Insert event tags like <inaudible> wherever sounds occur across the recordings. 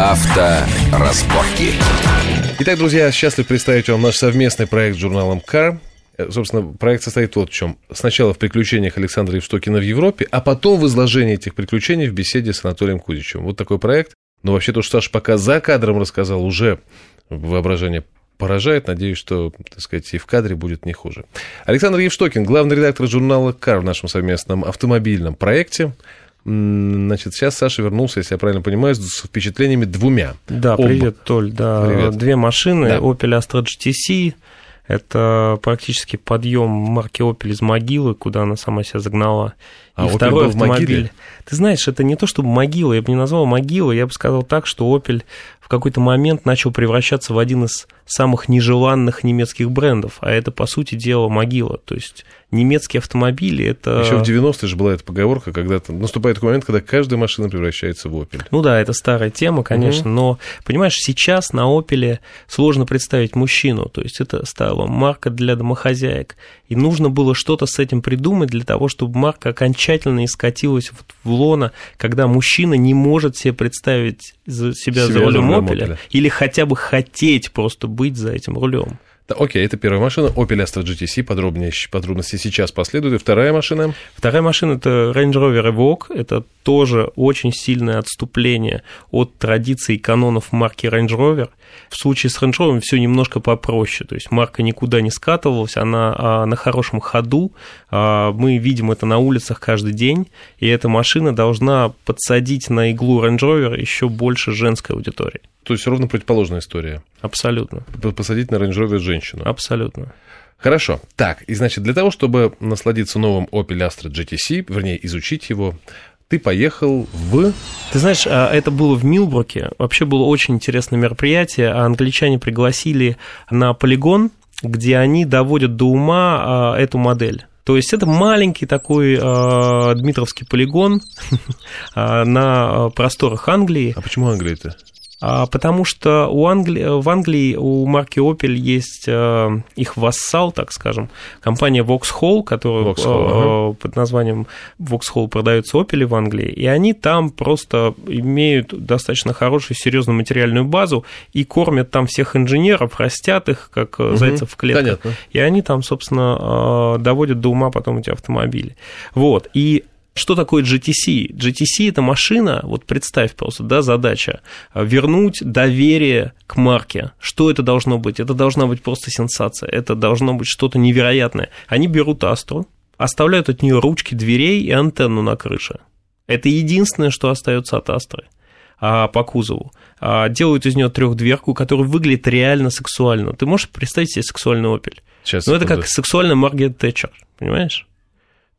Авторазборки. Итак, друзья, счастлив представить вам наш совместный проект с журналом Car. Э, Собственно, проект состоит вот в чем. Сначала в приключениях Александра Евштокина в Европе, а потом в изложении этих приключений в беседе с Анатолием Кузичевым. Вот такой проект. Но вообще то, что Саша пока за кадром рассказал, уже воображение поражает. Надеюсь, что, так сказать, и в кадре будет не хуже. Александр Евштокин, главный редактор журнала «Кар» в нашем совместном автомобильном проекте. Значит, сейчас Саша вернулся, если я правильно понимаю, с впечатлениями двумя. Да, Оба. привет, Толь. Да, Привет. две машины, Да. Opel Astra GTC. Это практически подъем марки Opel из могилы, куда она сама себя загнала. А, И Opel второй был в могиле? автомобиль. Ты знаешь, это не то чтобы могила, я бы не назвал могилой, я бы сказал так, что Opel какой-то момент начал превращаться в один из самых нежеланных немецких брендов, а это, по сути дела, могила. То есть немецкие автомобили это... Еще в 90-е же была эта поговорка, когда наступает такой момент, когда каждая машина превращается в Opel. Ну да, это старая тема, конечно, но, понимаешь, сейчас на «Опеле» сложно представить мужчину, то есть это стала марка для домохозяек, и нужно было что-то с этим придумать для того, чтобы марка окончательно не скатилась вот в лоно, когда мужчина не может себе представить за себя, Себя за рулем «Опеля», «Опеля». или хотя бы хотеть просто быть за этим рулем. Окей, это первая машина, Opel Astra GTC, подробнее, подробности сейчас последуют. И вторая машина, Вторая машина это Range Rover Evoque. Это тоже очень сильное отступление от традиций и канонов марки Range Rover. В случае с Range Rover все немножко попроще. То есть марка никуда не скатывалась, она а, на хорошем ходу. А, мы видим это на улицах каждый день. И эта машина должна подсадить на иглу Range Rover еще больше женской аудитории. То есть ровно противоположная история. Абсолютно. Посадить на Rover женщину. Абсолютно. Хорошо. Так, и значит, для того, чтобы насладиться новым Opel Astra GTC, вернее, изучить его, ты поехал в... Ты знаешь, а, это было в Милбруке. Вообще было очень интересное мероприятие. А Англичане пригласили на полигон, где они доводят до ума а, эту модель. То есть это маленький такой а, Дмитровский полигон <laughs> на просторах Англии. А почему Англия-то? А, Потому что у Англи... в Англии у марки Opel есть э, их вассал, так скажем, компания Vauxhall, которая Vauxhall, э, под названием Vauxhall продается Opel в Англии, и они там просто имеют достаточно хорошую, серьезную материальную базу и кормят там всех инженеров, растят их, как э, зайцев в клетках. Понятно. И они там, собственно, э, доводят до ума потом эти автомобили. Вот. И что такое GTC? GTC это машина, вот представь просто, да, задача, а, вернуть доверие к марке. Что это должно быть? Это должна быть просто сенсация, это должно быть что-то невероятное. Они берут Астру, оставляют от нее ручки дверей и антенну на крыше. Это единственное, что остается от Астры а, по кузову. А, делают из нее трехдверку, которая выглядит реально сексуально. Ты можешь представить себе сексуальный Opel? Сейчас, Ну, это секунду. как сексуальная Маргарет Тэтчер, понимаешь?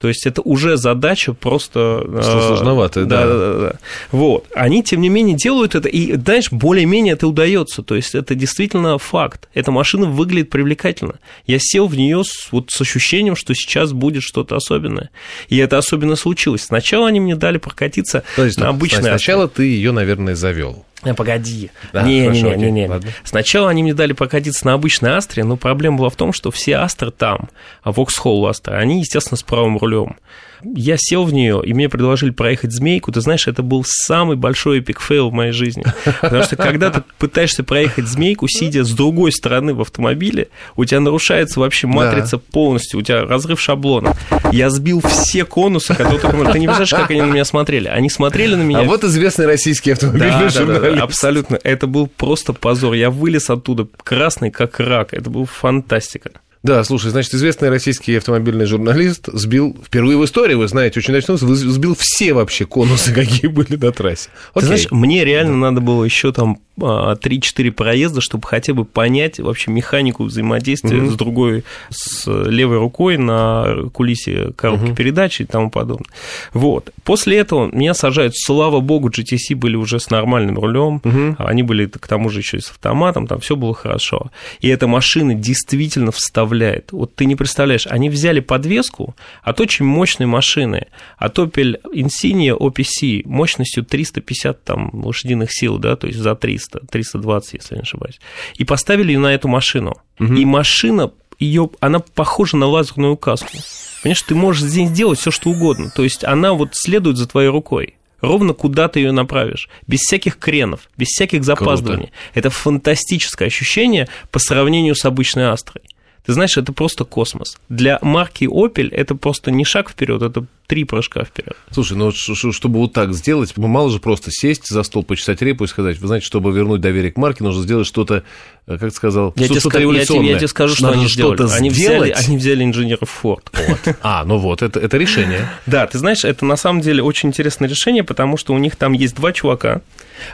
То есть это уже задача просто... э, Сложноватая, да. да. Да, да, Вот. Они, тем не менее, делают это, и, знаешь, более-менее это удается. То есть это действительно факт. Эта машина выглядит привлекательно. Я сел в нее с, вот, с ощущением, что сейчас будет что-то особенное. И это особенно случилось. Сначала они мне дали прокатиться Подожди, на стоп. обычной Сначала ты ее, наверное, завел. А, Погоди. Да, не, хорошо, не, не, не, не. Сначала они мне дали прокатиться на обычной Астре, но проблема была в том, что все Астры там, а Vauxhall Astra, они, естественно, с правым рулем. Я сел в нее, и мне предложили проехать змейку. Ты знаешь, это был самый большой epic fail в моей жизни. Потому что когда ты пытаешься проехать змейку, сидя с другой стороны в автомобиле, у тебя нарушается вообще матрица полностью, у тебя разрыв шаблона. Я сбил все конусы, которые ты не представляешь, как они на меня смотрели. Они смотрели на меня А вот известный российский автомобильный <laughs> да, да, да, да, абсолютно. Это был просто позор. Я вылез оттуда красный, как рак. Это был фантастика. Да, слушай, значит, известный российский автомобильный журналист сбил, впервые в истории, вы знаете, очень начну, сбил все вообще конусы, <laughs> какие были на трассе. Ты Окей. знаешь, мне реально надо было еще там 3-4 проезда, чтобы хотя бы понять вообще механику взаимодействия Мгм. с другой, с левой рукой на кулисе коробки Мгм. передач и тому подобное. Вот. После этого меня сажают, слава богу, GTC были уже с нормальным рулем, Мгм. они были к тому же еще и с автоматом, там все было хорошо. И эта машина действительно вставляет. Вот ты не представляешь, они взяли подвеску от очень мощной машины, от Opel Insignia OPC мощностью 350 там, лошадиных сил, да, то есть за 300, 320, если не ошибаюсь, и поставили ее на эту машину. Мгм. И машина, ее, она похожа на лазерную каску. Понимаешь, ты можешь здесь делать все, что угодно. То есть она вот следует за твоей рукой. ровно куда ты ее направишь, без всяких кренов, без всяких запаздываний. Круто. Это фантастическое ощущение по сравнению с обычной Астрой. Ты знаешь, это просто космос. Для марки Opel это просто не шаг вперед, это три прыжка вперед. Слушай, ну чтобы вот так сделать, мало же просто сесть за стол, почесать репу и сказать, вы знаете, чтобы вернуть доверие к марке, нужно сделать что-то, э, как ты сказал, я что-то тебе, революционное. Я тебе, я тебе скажу, что Надо они что-то сделали. Они взяли, они взяли инженеров Ford. Вот. <laughs> А, ну вот, это, это решение. Да, ты знаешь, это на самом деле очень интересное решение, потому что у них там есть два чувака,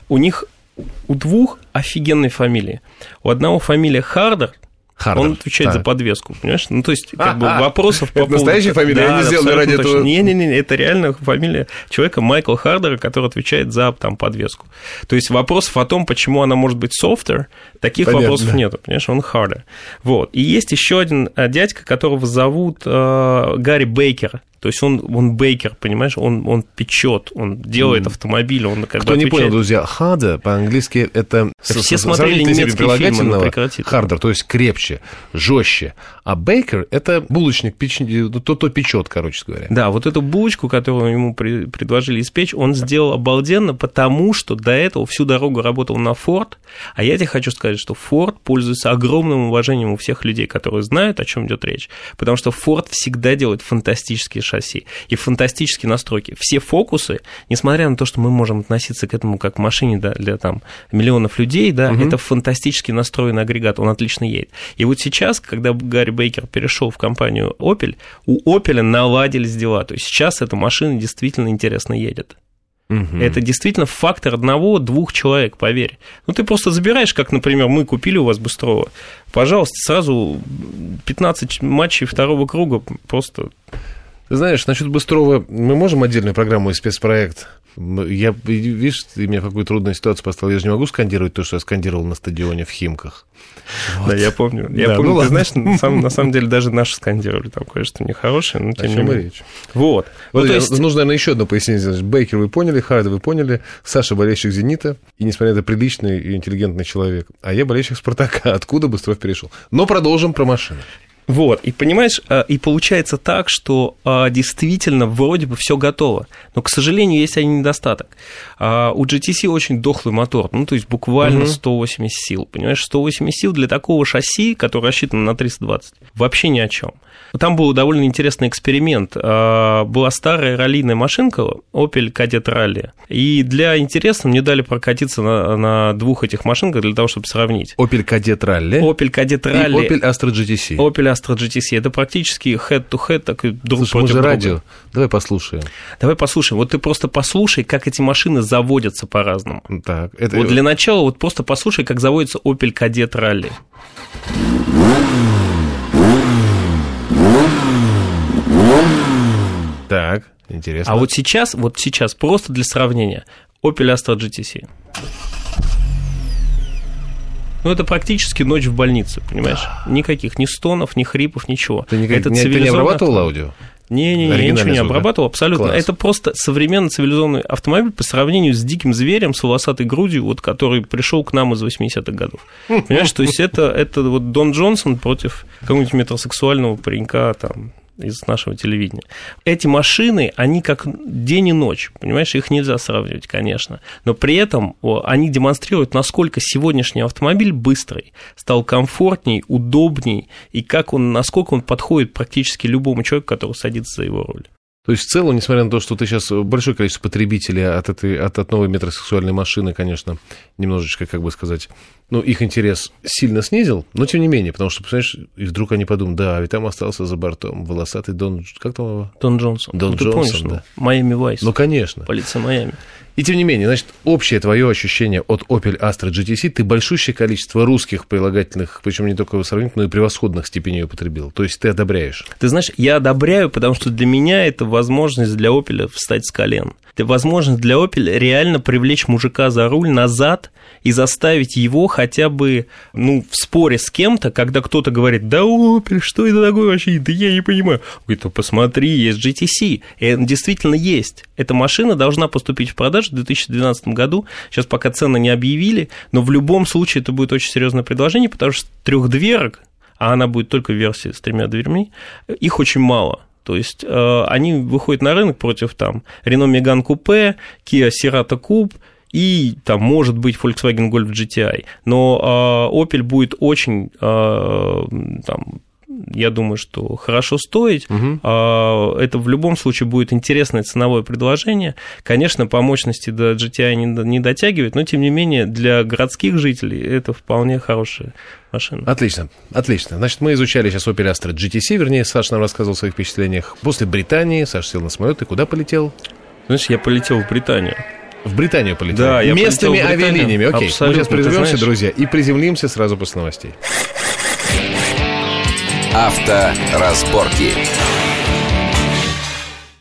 у них у двух офигенные фамилии. У одного фамилия Хардер – Хардер. Он отвечает так. за подвеску, понимаешь? Ну, то есть, как а, бы а, вопросов по это поводу... настоящая фамилия? Да, я не сделал ради точно. этого... Не-не-не, это реально фамилия человека Майкл Хардера, который отвечает за там подвеску. То есть, вопросов о том, почему она может быть softer, таких Понятно, вопросов да. нет, понимаешь? Он Хардер. Вот. И есть еще один э, дядька, которого зовут э, Гарри Бейкер. То есть он, он бейкер, понимаешь, он, он печет, он делает mm. автомобиль, он как Кто бы не понял, друзья, harder по-английски это... Все смотрели немецкие фильмы, прекратит. Harder, то есть крепче, жестче. А бейкер это булочник, печ... то, то печет, короче говоря. Да, вот эту булочку, которую ему предложили испечь, он сделал обалденно, потому что до этого всю дорогу работал на Ford, а я тебе хочу сказать, что Ford пользуется огромным уважением у всех людей, которые знают, о чем идет речь, потому что Ford всегда делает фантастические шасси и фантастические настройки. Все фокусы, несмотря на то, что мы можем относиться к этому как к машине да, для там, миллионов людей, да, угу. это фантастически настроенный агрегат, он отлично едет. И вот сейчас, когда Гарри Бейкер перешел в компанию Opel, у Opel наладились дела. То есть сейчас эта машина действительно интересно едет. Угу. Это действительно фактор одного-двух человек, поверь. Ну, ты просто забираешь, как, например, мы купили у вас Быстрова. Пожалуйста, сразу 15 матчей второго круга просто ты знаешь, насчет Быстрова мы можем отдельную программу и спецпроект? Я, видишь, ты меня в какую трудную ситуацию поставил. Я же не могу скандировать то, что я скандировал на стадионе в Химках. Вот. Да, я помню. Я да, помню, ну, ты знаешь, на самом, на самом деле даже наши скандировали там кое-что нехорошее, но тем не менее. речь? Вот. вот ну, есть... Нужно, наверное, еще одно пояснение. Бейкер вы поняли, Харда вы поняли, Саша болельщик «Зенита», и, несмотря на это, приличный и интеллигентный человек. А я болельщик «Спартака». Откуда Быстров перешел? Но продолжим про машины. Вот, и понимаешь, а, и получается так, что а, действительно вроде бы все готово, но, к сожалению, есть один недостаток. А, у GTC очень дохлый мотор, ну, то есть буквально угу. 180 сил, понимаешь, 180 сил для такого шасси, которое рассчитано на 320, вообще ни о чем. Там был довольно интересный эксперимент. Была старая раллийная машинка Opel Kadett Rally. И для интереса мне дали прокатиться на, на двух этих машинках для того, чтобы сравнить. Opel Kadett Rally. Opel Kadett Rally. И Opel Astra GTC. Opel Astra GTC. Это практически head-to-head, так и друг Слушай, против мы же друга. радио. Давай послушаем. Давай послушаем. Вот ты просто послушай, как эти машины заводятся по-разному. Так, это... Вот для начала вот просто послушай, как заводится Opel Kadett Rally. Так, интересно. А вот сейчас, вот сейчас, просто для сравнения, Opel Astra GTC. Ну, это практически ночь в больнице, понимаешь? Никаких ни стонов, ни хрипов, ничего. Ты, никак, это не, ты не обрабатывал аудио? Не-не-не, я ничего не обрабатывал, абсолютно. Класс. Это просто современный цивилизованный автомобиль по сравнению с диким зверем с волосатой грудью, вот, который пришел к нам из 80-х годов. Понимаешь, то есть это, это вот Дон Джонсон против какого-нибудь метросексуального паренька там из нашего телевидения. Эти машины, они как день и ночь, понимаешь, их нельзя сравнивать, конечно, но при этом они демонстрируют, насколько сегодняшний автомобиль быстрый, стал комфортней, удобней, и как он, насколько он подходит практически любому человеку, который садится за его руль. То есть в целом, несмотря на то, что ты сейчас большое количество потребителей от этой от, от новой метросексуальной машины, конечно, немножечко, как бы сказать, ну, их интерес сильно снизил, но тем не менее, потому что, понимаешь, и вдруг они подумают, да, ведь там остался за бортом волосатый Дон... Как там его? Дон Джонсон. Дон ну, Джонсон, помнишь, да. Майами Вайс. Ну, конечно. Полиция Майами. И тем не менее, значит, общее твое ощущение от Opel Astra GTC, ты большущее количество русских прилагательных, причем не только сравнительных, но и превосходных степеней употребил. То есть ты одобряешь? Ты знаешь, я одобряю, потому что для меня это возможность для Opel встать с колен. Это возможность для Opel реально привлечь мужика за руль назад и заставить его хотя бы, ну, в споре с кем-то, когда кто-то говорит, да, Opel, что это такое вообще, да я не понимаю. Он говорит, ну, посмотри, есть GTC. И он действительно есть. Эта машина должна поступить в продажу в 2012 году. Сейчас пока цены не объявили, но в любом случае это будет очень серьезное предложение, потому что трехдверок, а она будет только в версии с тремя дверьми, их очень мало. То есть э, они выходят на рынок против там Renault Megane Coupe, Kia Cerato Coupe, и там может быть Volkswagen Golf GTI, но э, Opel будет очень э, там, я думаю, что хорошо стоить. Угу. Это в любом случае будет интересное ценовое предложение. Конечно, по мощности до GTI не дотягивает, но тем не менее для городских жителей это вполне хорошая машина. Отлично, отлично. Значит, мы изучали сейчас Opel Astra GTC, вернее, Саша нам рассказывал о своих впечатлениях. После Британии Саша сел на самолет и куда полетел? Знаешь, я полетел в Британию. В Британию полетел? Да, я Местными авиалиниями. Окей, Абсолютно. мы сейчас приземлемся, друзья, и приземлимся сразу после новостей. Авторазборки.